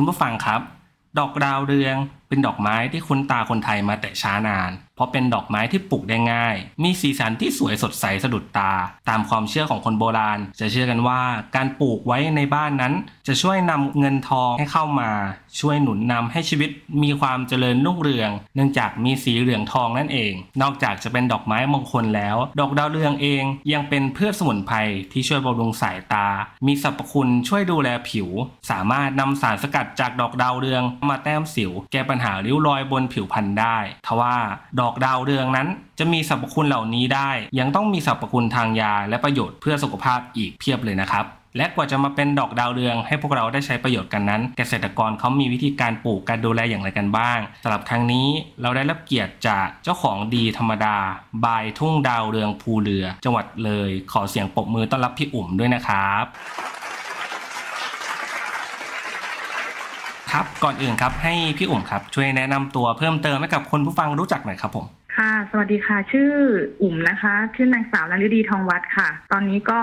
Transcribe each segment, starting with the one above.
คุณผู้ฟังครับ ดอกดาวเรืองเป็นดอกไม้ที่คุ้นตาคนไทยมาแต่ช้านาน เพราะเป็นดอกไม้ที่ปลูกได้ง่าย มีสีสันที่สวยสดใสสะดุดตา ตามความเชื่อของคนโบราณ จะเชื่อกันว่าการปลูกไว้ในบ้านนั้น จะช่วยนำเงินทองให้เข้ามา ช่วยหนุนนำให้ชีวิตมีความเจริญรุ่งเรือง เนื่องจากมีสีเหลืองทองนั่นเอง นอกจากจะเป็นดอกไม้มงคลแล้ว ดอกดาวเรืองเองยังเป็นพืชสมุนไพรที่ช่วยบำรุงสายตา มีสรรพคุณช่วยดูแลผิว สามารถนำสารสกัดจากดอกดาวเรืองมาแต้มสิว แก้ปัญหาริ้วรอยบนผิวพรรณได้ทว่าดอกดาวเรืองนั้น จะมีสรรพคุณเหล่านี้ได้ ยังต้องมีสรรพคุณทางยาและประโยชน์เพื่อสุขภาพอีกเพียบเลยนะครับและกว่าจะมาเป็นดอกดาวเรืองให้พวกเราได้ใช้ประโยชน์กันนั้น เกษตรกรเขามีวิธีการปลูกการดูแลอย่างไรกันบ้างสำหรับครั้งนี้เราได้รับเกียรติจากเจ้าของดีธรรมดา บายทุ่งดาวเรืองภูเรือ จังหวัดเลย ขอเสียงปรบมือต้อนรับพี่อุ่มด้วยนะครับ ครับก่อนอื่นครับให้พี่อุ่มครับช่วยแนะนำตัวเพิ่มเติมให้กับคนผู้ฟังรู้จักหน่อยครับผมค่ะ สวัสดีค่ะ ชื่ออุ๋มนะคะ ชื่อนางสาวนาริดีทองวัดค่ะ ตอนนี้ก็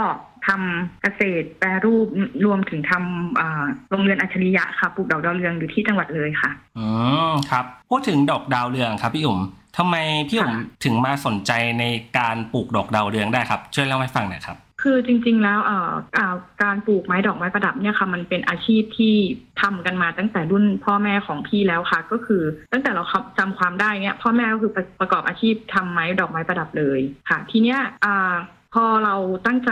ทำเกษตรแปรรูปรวมถึงทำอ่าโรงเรือนอัจฉริยะค่ะปลูกดอกดาวเรืองอยู่ที่จังหวัดเลยค่ะอืมครับพูดถึงดอกดาวเรืองครับพี่อุ่มทำไมพี่อุ่มถึงมาสนใจในการปลูกดอกดาวเรืองได้ครับช่วยเล่าให้ฟังหน่อยครับ คือจริง ๆ แล้วเอ่อการปลูกไม้ดอกไม้ประดับเนี่ยค่ะมันเป็นอาชีพที่ทำกันมาตั้งแต่รุ่นพ่อแม่ของพี่แล้วค่ะ ก็คือตั้งแต่เราจำความได้เนี่ยพ่อแม่ก็คือประประกอบอาชีพทำไม้ดอกไม้ประดับเลยค่ะ ทีเนี้ยอ่าพอเราตั้งใจ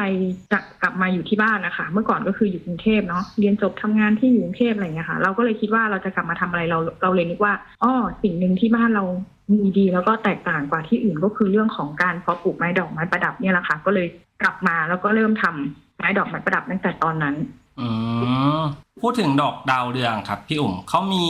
จะกลับมาอยู่ที่บ้านนะคะ เมื่อก่อนก็คืออยู่กรุงเทพเนาะเรียนจบทำงานที่อยู่กรุงเทพอะไรเงี้ยค่ะ เราก็เลยคิดว่าเราจะกลับมาทำอะไรเราเราเลยนึกว่าอ้อสิ่งหนึ่งที่บ้านเรา มีดีแล้วก็แตกต่างกว่าที่อื่นก็คือเรื่องของการเพาะปลูกไม้ดอกไม้ประดับเนี่ยแหละค่ะ ก็เลยกลับมาแล้วก็เริ่มทำไม้ดอกไม้ประดับตั้งแต่ตอนนั้นอืมพูดถึงดอกดาวเรืองครับ พี่อุ่มเขามี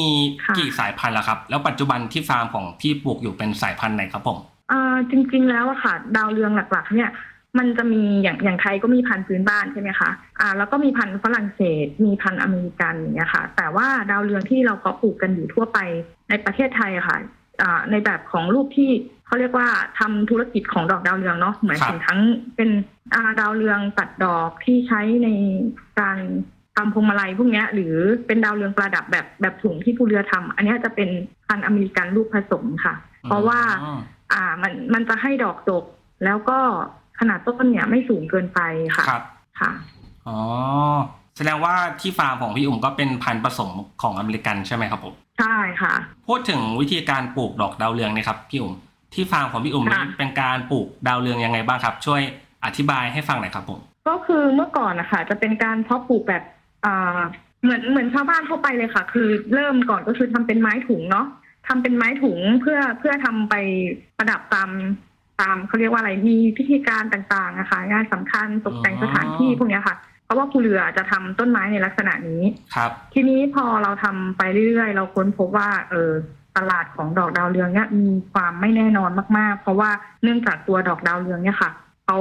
ค่ะกี่สายพันธุ์แล้วครับ แล้วปัจจุบันที่ฟาร์มของพี่ปลูกอยู่เป็นสายพันธุ์ไหนครับผมอ่าจริง ๆ แล้วอะค่ะ ดาวเรืองหลัก ๆ เนี่ย มันจะมีอย่างอย่างไทยก็มีพันธุ์พื้นบ้านใช่ไหมคะอ่า แล้วก็มีพันธุ์ฝรั่งเศส มีพันธุ์อเมริกันอย่างเงี้ยค่ะ แต่ว่าดาวเรืองที่เราเพาะปลูกกันอยู่ทั่วไปในประเทศไทยอะค่ะอ่า ในแบบของรูปที่เขาเรียกว่าทำธุรกิจของดอกดาวเรืองเนาะหมายถึงทั้งเป็นอ่าดาวเรืองตัดดอกที่ใช้ในการทำพวงมาลัยพวกเนี้ยหรือเป็นดาวเรืองประดับแบบแบบถุงที่ผู้เรือทำอันเนี้ยจะเป็นพันธุ์อเมริกันลูกผสมค่ะ เพราะว่าอืมอ่ามันมันจะให้ดอกดกแล้วก็ขนาดต้นเนี่ยไม่สูงเกินไปค่ะ ครับค่ะอ๋อ แสดงว่าที่ฟาร์มของพี่อุ่มก็เป็นพันธุ์ผสมของอเมริกันใช่ไหมครับผมใช่ค่ะ พูดถึงวิธีการปลูกดอกดาวเรืองเนะครับพี่อุ่มที่ฟาร์มของพี่อุ่มนี้ค่ะเป็นการปลูกดาวเรืองยังไงบ้างครับ ช่วยอธิบายให้ฟังหน่อยครับผมก็คือเมื่อก่อนนะคะจะเป็นการเพาะปลูกแบบอ่าเหมือนเหมือนชาวบ้านทั่วไปเลยค่ะ คือเริ่มก่อนก็คือทำเป็นไม้ถุงเนาะทำเป็นไม้ถุงเพื่อเพื่อทำไปประดับตามตามเขาเรียกว่าอะไรมีพิธีการต่างๆนะคะงานสำคัญตกแต่งสถานที่พวกเนี้ยค่ะเพ ราะว่าภูเรือจะทำต้นไม้ในลักษณะนี้ครับ ทีนี้พอเราทำไปเรื่อยๆ เราค้นพบว่า เออตลาดของดอกดาวเรืองเนี่ยมีความไม่แน่นอนมากๆ เพราะว่าเนื่องจากตัวดอกดาวเรืองเนี่ยค่ะเขา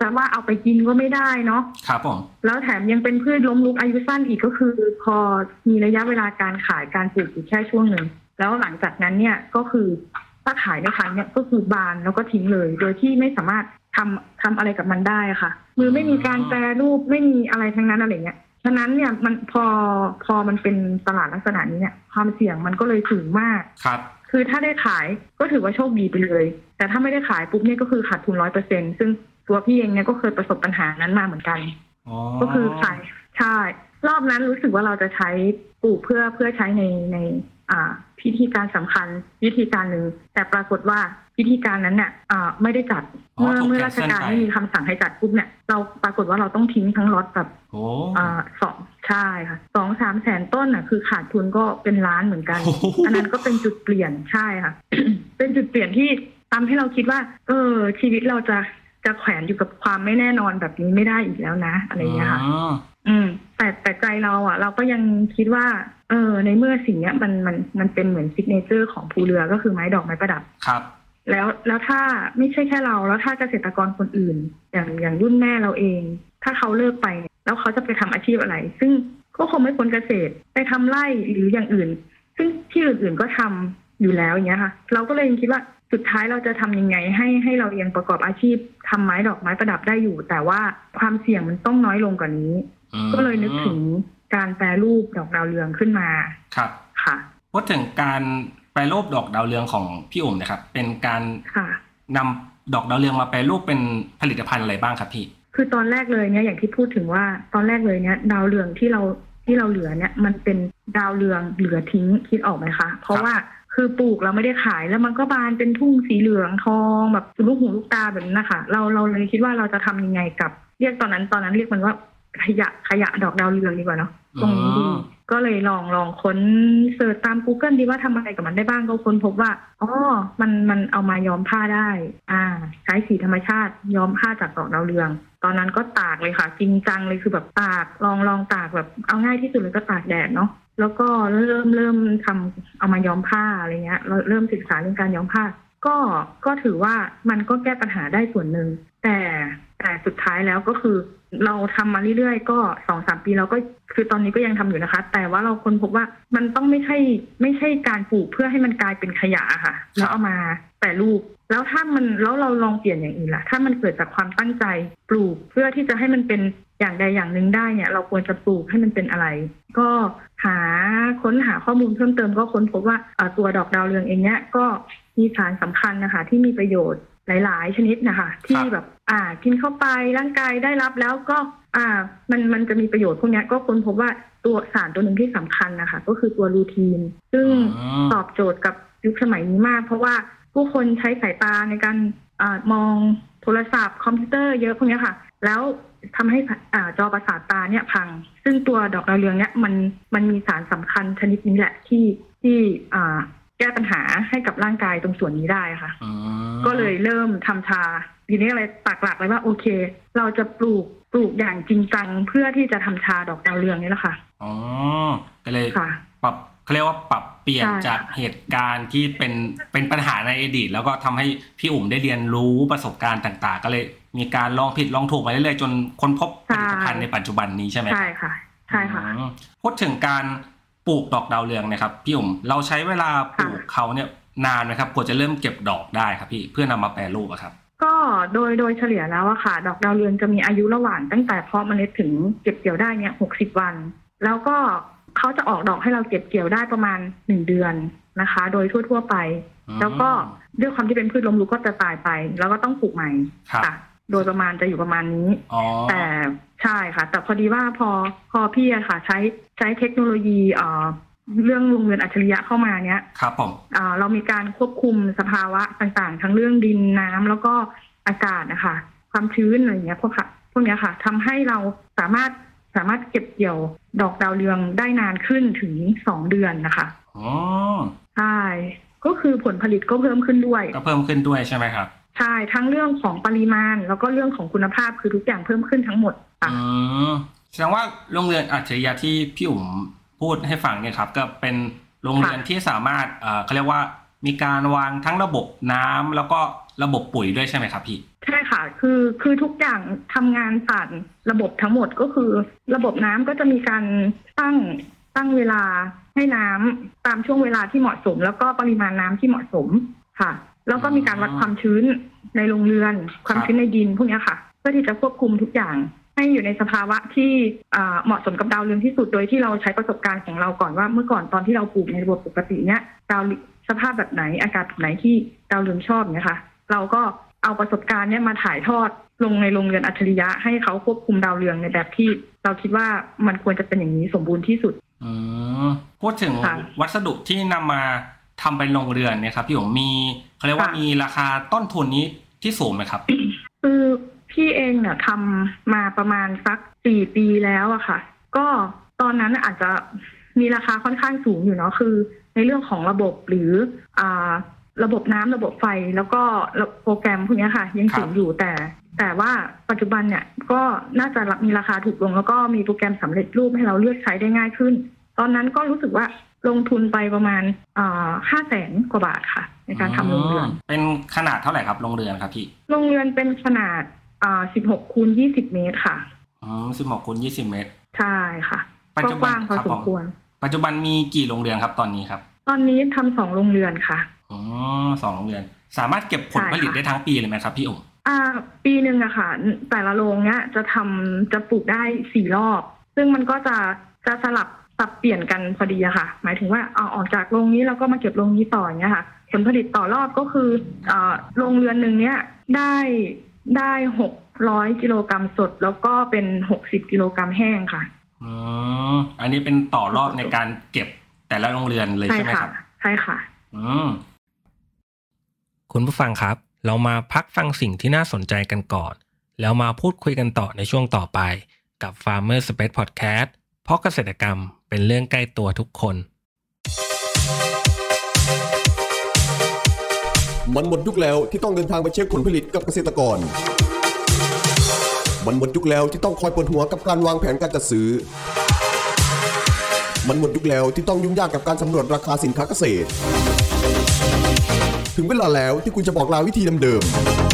จะว่าเอาไปกินก็ไม่ได้เนาะครับผมแล้วแถมยังเป็นพืชล้มลุกอายุสั้นอีกก็คือ พอมีระยะเวลาการขายการปลูกอยู่แค่ช่วงหนึ่งแล้วหลังจากนั้นเนี่ยก็คือถ้าขายไม่ทันเนี่ยก็คือบานแล้วก็ทิ้งเลย โดยที่ไม่สามารถ ทำทำอะไรกับมันได้อะค่ะ มือไม่มีการแปรรูปไม่มีอะไรทั้งนั้นอะไรเงี้ยฉะนั้นเนี่ยมันพอพอมันเป็นตลาดลักษณะนี้เนี่ยความเสี่ยงมันก็เลยสูงมากครับ คือถ้าได้ขายก็ถือว่าโชคดีไปเลย แต่ถ้าไม่ได้ขายปุ๊บเนี่ยก็คือขาดทุนร้อยเปอร์เซ็นซึ่งตัวพี่เองเนี่ยก็เคยประสบปัญหานั้นมาเหมือนกันอ๋อก็คือขายใช่รอบนั้นรู้สึกว่าเราจะใช้ปลูกเพื่อเพื่อใช้ในในอ่า พิธีการสำคัญวิธีการหนึ่งแต่ปรากฏว่าพิธีการนั้นเนี่ยอ่าไม่ได้จัดอ๋อเมื่อถูกเมื่อราชการ cancel ไปไม่มีคำสั่งให้จัดปุ๊บเนี่ย เราปรากฏว่าเราต้องทิ้งทั้งล็อตแบบโอ้อ่าสองใช่ค่ะสองสามแสนต้นอะคือขาดทุนก็เป็นล้านเหมือนกันโอ้โหอันนั้นก็เป็นจุดเปลี่ยนใช่ค่ะ เป็นจุดเปลี่ยนที่ทำให้เราคิดว่า เออ ชีวิตเราจะจะแขวนอยู่กับความไม่แน่นอนแบบนี้ไม่ได้อีกแล้วนะ อะไรอย่างเงี้ยค่ะ อืมอืม แต่แต่ใจเราอะ เราก็ยังคิดว่า เออ ในเมื่อสิ่งเนี้ยมันมันมันเป็นเหมือน signature ของภูเรือก็คือไม้ดอกไม้ประดับครับ แล้วแล้วถ้าไม่ใช่แค่เราแล้วถ้าเกษตรกรคนอื่น อย่างอย่างรุ่นแม่เราเอง ถ้าเขาเลิกไปเนี่ยแล้วเขาจะไปทำอาชีพอะไร ซึ่งก็คงไม่พ้นเกษตรไปทำไร่หรืออย่างอื่น ซึ่งที่อื่นๆก็ทำอยู่แล้วอย่างเงี้ยค่ะ เราก็เลยคิดว่าสุดท้ายเราจะทำยังไงให้ให้เรายังประกอบอาชีพทำไม้ดอกไม้ประดับได้อยู่ แต่ว่าความเสี่ยงมันต้องน้อยลงกว่านี้อืม ก็เลยนึกถึงการแปรรูปดอกดาวเรืองขึ้นมาครับค่ะพูดถึงการแปรรูปดอกดาวเรืองของพี่อุ่มนะครับ เป็นการค่ะนำดอกดาวเรืองมาแปรรูปเป็นผลิตภัณฑ์อะไรบ้างครับพี่คือตอนแรกเลยเนี่ยอย่างที่พูดถึงว่าตอนแรกเลยเนี่ยดาวเรืองที่เราที่เราเหลือเนี่ย มันเป็นดาวเรืองเหลือทิ้งคิดออกไหมคะเพราะว่าคือปลูกเราไม่ได้ขายแล้วมันก็บานเป็นทุ่งสีเหลืองทองแบบสุดลูกหูลูกตาแบบนั้นนะคะเราเราเลยคิดว่าเราจะทำยังไงกับ เรียกตอนนั้นตอนนั้นเรียกมันว่า ขยะขยะดอกดาวเรืองดีกว่าเนาะตรงนี้ดีอืมก็เลยลองลองค้นเสิร์ชตาม Google ดีว่าทำอะไรกับมันได้บ้างก็ค้นพบว่าอ๋อมันมันเอามาย้อมผ้าได้ อ่า ใช้สีธรรมชาติย้อมผ้าจากดอกดาวเรือง ตอนนั้นก็ตากเลยค่ะ จริงจังเลยคือแบบตากลองลองตากแบบเอาง่ายที่สุดเลยก็ตากแดดเนาะแล้วก็เริ่มเริ่มทำเอามาย้อมผ้าอะไรเงี้ยเราเริ่มศึกษาเรื่องการย้อมผ้า ก็ก็ถือว่ามันก็แก้ปัญหาได้ส่วนหนึ่ง แต่แต่สุดท้ายแล้วก็คือเราทำมาเรื่อยๆ ก็สองสามปีเราก็คือตอนนี้ก็ยังทำอยู่นะคะ แต่ว่าเราค้นพบว่ามันต้องไม่ใช่ไม่ใช่การปลูกเพื่อให้มันกลายเป็นขยะค่ะ แล้วเอามาแปรรูปแล้วถ้ามันแล้วเราลองเปลี่ยนอย่างอื่นล่ะ ถ้ามันเกิดจากความตั้งใจปลูกเพื่อที่จะให้มันเป็นอย่างใดอย่างหนึ่งได้เนี่ย เราควรจะปลูกให้มันเป็นอะไร ก็หาค้นหาข้อมูลเพิ่มเติมก็ค้นพบว่าตัวดอกดาวเรืองเองเนี่ยก็มีสารสำคัญนะคะ ที่มีประโยชน์ หลาย ๆ ชนิดนะคะ ที่แบบอ่ากินเข้าไปร่างกายได้รับแล้วก็ อ่า มันมันจะมีประโยชน์พวกเนี้ยก็ค้นพบว่าตัวสารตัวหนึ่งที่สำคัญนะคะ ก็คือตัวลูทีน ซึ่งอืมตอบโจทย์กับยุคสมัยนี้มาก เพราะว่าผู้คนใช้สายตาในการอามองโทรศัพท์คอมพิวเตอร์เยอะพวกเนี้ยค่ะ แล้วทำให้อ่าจอประสาทตาเนี่ยพัง ซึ่งตัวดอกดาวเรืองเนี่ยมันมันมีสารสำคัญชนิดนี้แหละที่ที่อ่าแก้ปัญหาให้กับร่างกายตรงส่วนนี้ได้ค่ะอืมก็เลยเริ่มทำชา ทีนี้อะไรปักหลักเลยว่าโอเค เราจะปลูกปลูกอย่างจริงจังเพื่อที่จะทำชาดอกดาวเรืองนี่แหละค่ะ อ๋อ ก็เลยค่ะปรับเขาเรียกว่าปรับเปลี่ยนใช่จากเหตุการณ์ที่เป็นเป็นปัญหาในอดีต แล้วก็ทำให้พี่อุ่มได้เรียนรู้ประสบการณ์ต่าง ๆ ก็เลยมีการลองผิดลองถูกมาเรื่อยๆจนค้นพบผลิตภัณฑ์ในปัจจุบันนี้ใช่ไหมใช่ค่ะ ใช่ค่ะอืมพูดถึงการ ปลูกดอกดาวเรืองเนะครับพี่อุ่มเราใช้เวลาปลูกเขาเนี่ยนานไหมครับกว่าจะเริ่มเก็บดอกได้ครับพี่เพื่อนำมาแปรรูปอะครับ ก็โดยโดยเฉลี่ยแล้วอะค่ะ ดอกดาวเรืองจะมีอายุระหว่างตั้งแต่เพาะเมล็ดถึงเก็บเกี่ยวได้เนี่ยหกสิบวัน แล้วก็เขาจะออกดอกให้เราเก็บเกี่ยวได้ประมาณหนึ่งเดือนนะคะ โดยทั่ว ๆ ไปอืมแล้วก็ด้วยความที่เป็นพืชล้มลุกก็จะตายไป แล้วก็ต้องปลูกใหม่ครับค่ะ โดยประมาณจะอยู่ประมาณนี้อ๋อแต่ใช่ค่ะ แต่พอดีว่าพอพอพี่อะค่ะ ใช้ใช้เทคโนโลยีเอ่อเรื่องโรงเรือนอัจฉริยะเข้ามาเนี้ยครับผมอ่าเรามีการควบคุมสภาวะต่างๆ ทั้งเรื่องดินน้ำแล้วก็อากาศนะคะ ความชื้นอะไรอย่างเงี้ยพวกค่ะ พวกเนี้ยค่ะทำให้เราสามารถสามารถเก็บเกี่ยวดอกดาวเรืองได้นานขึ้นถึงสองเดือนนะคะอ๋อใช่ก็คือผลผลิตก็เพิ่มขึ้นด้วย ก็เพิ่มขึ้นด้วยใช่ไหมครับ ใช่ทั้งเรื่องของปริมาณ แล้วก็เรื่องของคุณภาพคือทุกอย่างเพิ่มขึ้นทั้งหมดค่ะอืมแสดงว่าโรงเรียนอัจฉริยะที่พี่อุ๋มพูดให้ฟังเนี่ยครับ ก็เป็นโรงเรียนค่ะที่สามารถเอ่อเขาเรียกว่ามีการวางทั้งระบบน้ำแล้วก็ระบบปุ๋ยด้วยใช่ไหมครับพี่ใช่ค่ะ คือคือทุกอย่างทำงานผ่านระบบทั้งหมดก็คือ ระบบน้ำก็จะมีการตั้งตั้งเวลาให้น้ำตามช่วงเวลาที่เหมาะสม แล้วก็ปริมาณน้ำที่เหมาะสมค่ะ แล้วก็มีการวัดความชื้นในโรงเรือน ความชื้นในดินพวกเนี้ยค่ะ เพื่อที่จะควบคุมทุกอย่าง ให้อยู่ในสภาวะที่อ่าเหมาะสมกับดาวเรืองที่สุดโดยที่เราใช้ประสบการณ์ของเราก่อนว่า เมื่อก่อนตอนที่เราปลูกในระบบปกติเนี้ยดาวสภาพแบบไหนอากาศแบบไหนที่ดาวเรืองชอบเนี่ยค่ะ เราก็เอาประสบการณ์เนี่ยมาถ่ายทอดลงในโรงเรียนอัจฉริยะให้เขาควบคุมดาวเรืองในแบบที่ เราคิดว่ามันควรจะเป็นอย่างนี้สมบูรณ์ที่สุดอืมพูดถึงวัสดุที่นำมา ทำเป็นโรงเรือนเนี่ยครับพี่หงมีเขาเรียกว่ามีราคาต้นทุนนี้ที่สูงไหมครับคือพี่เองเนี่ยทำมาประมาณสักสี่ปีแล้วอะค่ะ ก็ตอนนั้นอาจจะมีราคาค่อนข้างสูงอยู่เนาะคือ ในเรื่องของระบบหรืออ่าระบบน้ำระบบไฟแล้วก็โปรแกรมพวกนี้ค่ะ ยังสูงอยู่แต่ แต่ว่าปัจจุบันเนี่ยก็น่าจะมีราคาถูกลง แล้วก็มีโปรแกรมสำเร็จรูปให้เราเลือกใช้ได้ง่ายขึ้น ตอนนั้นก็รู้สึกว่า ลงทุนไปประมาณห้าแสนกว่าบาทค่ะ ในการทำโรงเรือน เป็นขนาดเท่าไหร่ครับโรงเรือนครับพี่โรงเรือนเป็นขนาดสิบหกคูณยี่สิบเมตรค่ะอ๋อสิบหกคูณยี่สิบเมตร ใช่ค่ะก็กว้างพอสมควร ปัจจุบันมีกี่โรงเรือนครับตอนนี้ครับ ตอนนี้ทำสองโรงเรือนค่ะอ๋อสองโรงเรือน สามารถเก็บผลผลิตได้ทั้งปีเลยไหมครับพี่อุ๋มอ่า ปีหนึ่งอะค่ะ แต่ละโรงเนี้ยจะทำจะปลูกได้สี่รอบ ซึ่งมันก็จะจะสลับ สับเปลี่ยนกันพอดีอะค่ะ หมายถึงว่าเอาออกจากโรงนี้แล้วก็มาเก็บโรงนี้ต่ออย่างเงี้ยค่ะ ผลผลิตต่อรอบก็คืออ่าโรงเรือนหนึ่งเนี้ยได้ได้หกร้อยกิโลกรัมสด แล้วก็เป็นหกสิบกิโลกรัมแห้งค่ะอ๋ออันนี้เป็นต่อรอบในการเก็บแต่ละโรงเรือนเลยใช่ไหมครับใช่ค่ะ อืมคุณผู้ฟังครับ เรามาพักฟังสิ่งที่น่าสนใจกันก่อน แล้วมาพูดคุยกันต่อในช่วงต่อไปกับ Farmer Space Podcast เพราะเกษตรกรรมเป็นเรื่องใกล้ตัวทุกคน มันหมดยุคแล้วที่ต้องเดินทางไปเช็คผลผลิตกับเกษตรกร มันหมดยุคแล้วที่ต้องคอยปวดหัวกับการวางแผนการจัดซื้อ มันหมดยุคแล้วที่ต้องยุ่งยากกับการสำรวจราคาสินค้าเกษตร ถึงเวลาแล้วที่คุณจะบอกลาวิธีเดิมเรา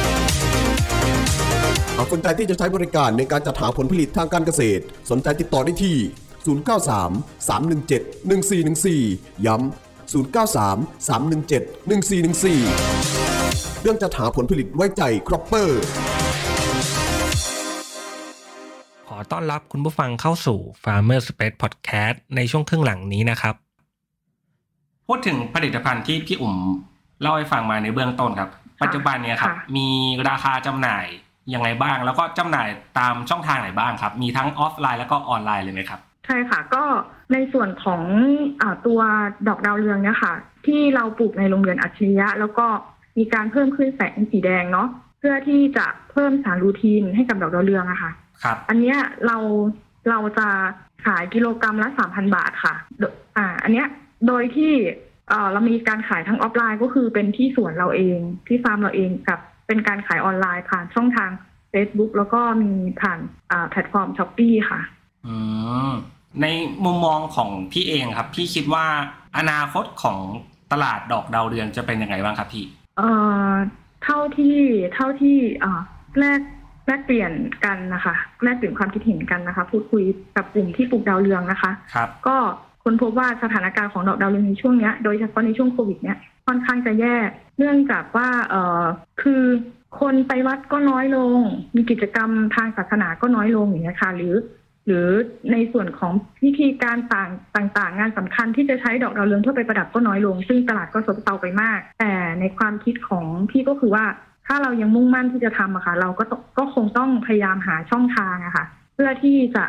ากสนใจที่จะใช้บริการในการจัดหาผลผลิตทางการเกษตร สนใจติดต่อได้ที่ 093 317 1414 ย้ำ 093 317 1414 เรื่องจัดหาผลผลิตไว้ใจครอปเปอร์ ขอต้อนรับคุณผู้ฟังเข้าสู่ Farmer Space Podcast ในช่วงครึ่งหลังนี้นะครับ พูดถึงผลิตภัณฑ์ที่พี่อุ่มเล่าให้ฟังมาในเบื้องต้นครับ ปัจจุบันเนี่ยครับ มีราคาจำหน่าย ยังไงบ้าง แล้วก็จำหน่ายตามช่องทางไหนบ้างครับ มีทั้งออฟไลน์แล้วก็ออนไลน์เลยไหมครับ ใช่ค่ะ ก็ในส่วนของอตัวดอกดาวเรืองเนี่ยค่ะ ที่เราปลูกในโรงเรือนอัจฉริยะ แล้วก็มีการเพิ่มขึ้นแสงสีแดงเนาะเพื่อที่จะเพิ่มสารลูทีนให้กับดอกดาวเรืองอะค่ะครับ อันเนี้ยเราเราจะขายกิโลกรัมละสามพันบาทค่ะ อ่า อันเนี้ยโดยที่เออเรามีการขายทั้งออฟไลน์ก็คือเป็นที่สวนเราเองที่ฟาร์มเราเองกับ เป็นการขายออนไลน์ผ่านช่องทาง Facebook แล้วก็มีผ่านแพลตฟอร์ม Shopee ค่ะอืมในมุมมองของพี่เองครับ พี่คิดว่าอนาคตของตลาดดอกดาวเรืองจะเป็นยังไงบ้างครับพี่ เอ่อเท่าที่เท่าที่อ่าแลกแลกเปลี่ยนกันนะคะแลกเปลี่ยนความคิดเห็นกันนะคะ พูดคุยกับกลุ่มที่ปลูกดาวเรืองนะคะ ครับ ก็ค้นพบว่าสถานการณ์ของดอกดาวเรืองในช่วงนี้โดยเฉพาะในช่วงโควิดเนี้ย ค่อนข้างจะแย่ เนื่องจากว่าเออคือคนไปวัดก็น้อยลง มีกิจกรรมทางศาสนาก็น้อยลงอย่างนี้ค่ะ หรือ หรือในส่วนของพิธีการต่างต่างๆ งานสำคัญที่จะใช้ดอกดาวเรืองเพื่อไปประดับก็น้อยลง ซึ่งตลาดก็ซบเซาไปมาก แต่ในความคิดของพี่ก็คือว่าถ้าเรายังมุ่งมั่นที่จะทำอะค่ะ เราก็ก็คงต้องพยายามหาช่องทางอะค่ะ เพื่อที่จะ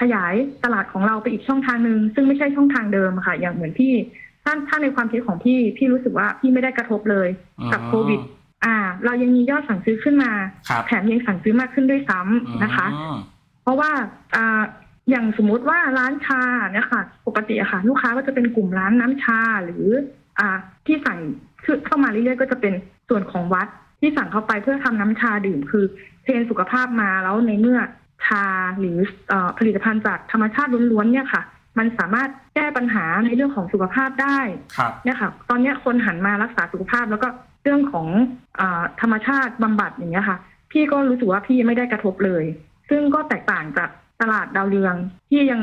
ขยายตลาดของเราไปอีกช่องทางหนึ่งซึ่งไม่ใช่ช่องทางเดิมค่ะ อย่างเหมือนพี่ ถ้าถ้าในความคิดของพี่พี่รู้สึกว่าพี่ไม่ได้กระทบเลยกับโควิด อ่า เรายังมียอดสั่งซื้อขึ้นมา แถมยังสั่งซื้อมากขึ้นด้วยซ้ำนะคะ เพราะว่าอ่าอย่างสมมุติว่าร้านชาเนี่ยค่ะ ปกติอะค่ะ ลูกค้าก็จะเป็นกลุ่มร้านน้ำชาหรือ อ่า ที่สั่งเข้ามาเรื่อยๆก็จะเป็นส่วนของวัดที่สั่งเข้าไปเพื่อทำน้ำชาดื่มคือเทรนสุขภาพมาแล้วในเมื่อชาหรืออผลิตภัณฑ์จากธรรมชาติล้วนๆเนี่ยค่ะ มันสามารถแก้ปัญหาในเรื่องของสุขภาพได้เนี่ยค่ะ ตอนนี้คนหันมารักษาสุขภาพแล้วก็เรื่องของอธรรมชาติบำบัดอย่างเงี้ยค่ะ พี่ก็รู้สึกว่าพี่ไม่ได้กระทบเลย ซึ่งก็แตกต่างจากตลาดดาวเรืองที่ยัง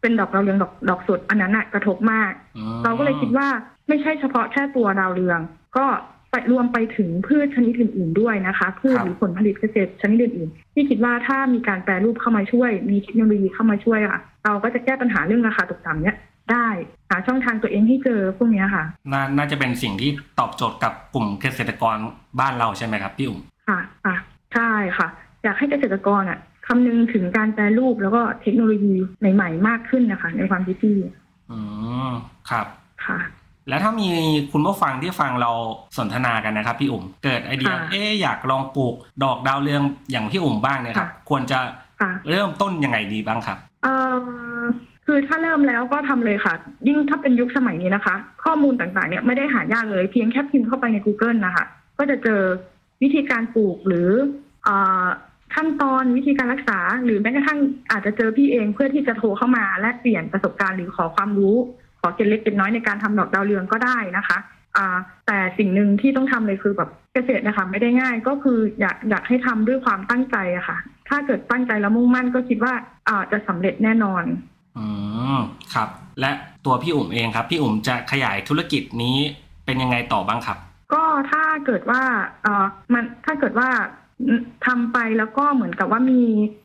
เป็นดอกดาวเรืองดอกดอกสดอันนั้นน่ะกระทบมากอืมเราก็เลยคิดว่าไม่ใช่เฉพาะแค่ตัวดาวเรือง ก็ ไปรวมไปถึงพืชชนิดอื่น ๆด้วยนะคะ พืชหรือผลผลิตเกษตรชนิดอื่นๆที่คิดว่าถ้ามีการแปรรูปเข้ามาช่วย มีเทคโนโลยีเข้ามาช่วยอะ เราก็จะแก้ปัญหาเรื่องราคาตกต่ำเนี้ยได้หาช่องทางตัวเองให้เจอพวกเนี้ยค่ะน่าน่าจะเป็นสิ่งที่ตอบโจทย์กับกลุ่มเกษตรกรบ้านเราใช่ไหมครับพี่อุ๋มค่ะค่ะใช่ค่ะ อยากให้เกษตรกรอะคำนึงถึงการแปรรูปแล้วก็เทคโนโลยีใหม่ ๆ มากขึ้นนะคะ ในความคิดพี่อืมครับค่ะ แล้วถ้ามีคุณผู้ฟังที่ฟังเราสนทนากันนะครับพี่อุ๋มเกิดไอเดียค่ะเอ๊ะอยากลองปลูกดอกดาวเรืองอย่างพี่อุ๋มบ้างเนี่ยครับค่ะควรจะค่ะเริ่มต้นยังไงดีบ้างครับเอ่อคือถ้าเริ่มแล้วก็ทำเลยค่ะ ยิ่งถ้าเป็นยุคสมัยนี้นะคะ ข้อมูลต่างๆเนี่ยไม่ได้หายากเลยเพียงแค่พิมพ์เข้าไปใน Google นะคะ ก็จะเจอวิธีการปลูกหรือเอ่อขั้นตอนวิธีการรักษา หรือแม้กระทั่งอาจจะเจอพี่เองเพื่อที่จะโทรเข้ามาและเปลี่ยนประสบการณ์หรือขอความรู้ ขอเกร็ดเล็กเกร็ดน้อยในการทำดอกดาวเรืองก็ได้นะคะอ่าแต่สิ่งหนึ่งที่ต้องทำเลยคือแบบเกษตรนะคะไม่ได้ง่ายก็คืออยากอยากให้ทำด้วยความตั้งใจอะค่ะ ถ้าเกิดตั้งใจแล้วมุ่งมั่นก็คิดว่าอ่าจะสำเร็จแน่นอนอืมครับ และตัวพี่อุ๋มเองครับ พี่อุ๋มจะขยายธุรกิจนี้เป็นยังไงต่อบ้างครับ ก็ถ้าเกิดว่าเอ่อมันถ้าเกิดว่า ทำไปแล้วก็เหมือนกับว่ามี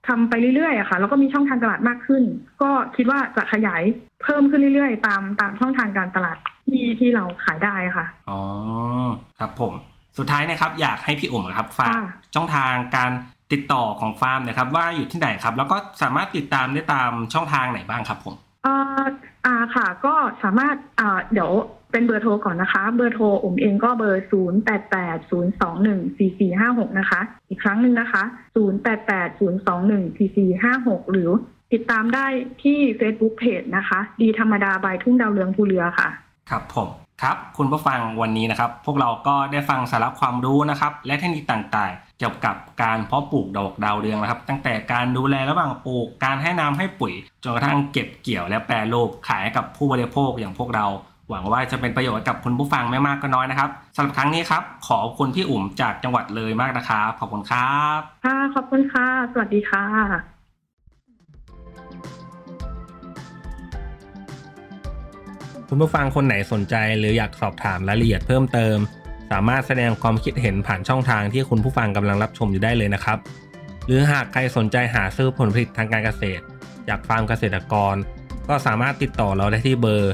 ทำไปเรื่อยๆอะค่ะแล้วก็มีช่องทางตลาดมากขึ้น ก็คิดว่าจะขยายเพิ่มขึ้นเรื่อยๆ ตามตามช่องทางการตลาดที่ที่เราขายได้ค่ะอ๋อครับผมสุดท้ายนะครับอยากให้พี่อุ๋มครับฝากค่ะช่องทางการติดต่อของฟาร์มนะครับ ว่าอยู่ที่ไหนครับ แล้วก็สามารถติดตามได้ตามช่องทางไหนบ้างครับผมเอ่ออ่าค่ะ ก็สามารถอ่าเดี๋ยว เป็นเบอร์โทรก่อนนะคะ เบอร์โทรผมเองก็เบอร์ศูนย์แปดแปดศูนย์สองหนึ่งสี่สี่ห้าหกนะคะ อีกครั้งหนึ่งนะคะศูนย์แปดแปดศูนย์สองหนึ่งสี่สี่ห้าหกหรือติดตามได้ที่ Facebook Page นะคะ ดีธรรมดาบายทุ่งดาวเรืองภูเรือค่ะ ครับผมครับ คุณผู้ฟังวันนี้นะครับ พวกเราก็ได้ฟังสาระความรู้นะครับ และเทคนิคต่างๆ เกี่ยวกับการเพาะปลูกดอกดาวเรืองนะครับ ตั้งแต่การดูแลระหว่างปลูก การให้น้ำให้ปุ๋ยจนกระทั่งเก็บเกี่ยวและแปรรูปขายให้กับผู้บริโภคอย่างพวกเรา หวังว่าจะเป็นประโยชน์กับคุณผู้ฟังไม่มากก็น้อยนะครับสำหรับครั้งนี้ครับ ขอบคุณพี่อุ๋มจากจังหวัดเลยมากนะครับขอบคุณครับค่ะขอบคุณค่ะ สวัสดีค่ะ คุณผู้ฟังคนไหนสนใจหรืออยากสอบถามรายละเอียดเพิ่มเติม สามารถแสดงความคิดเห็นผ่านช่องทางที่คุณผู้ฟังกำลังรับชมอยู่ได้เลยนะครับ หรือหากใครสนใจหาซื้อผลผลิตทางการเกษตร จากฟาร์มเกษตรกร ก็สามารถติดต่อเราได้ที่เบอร์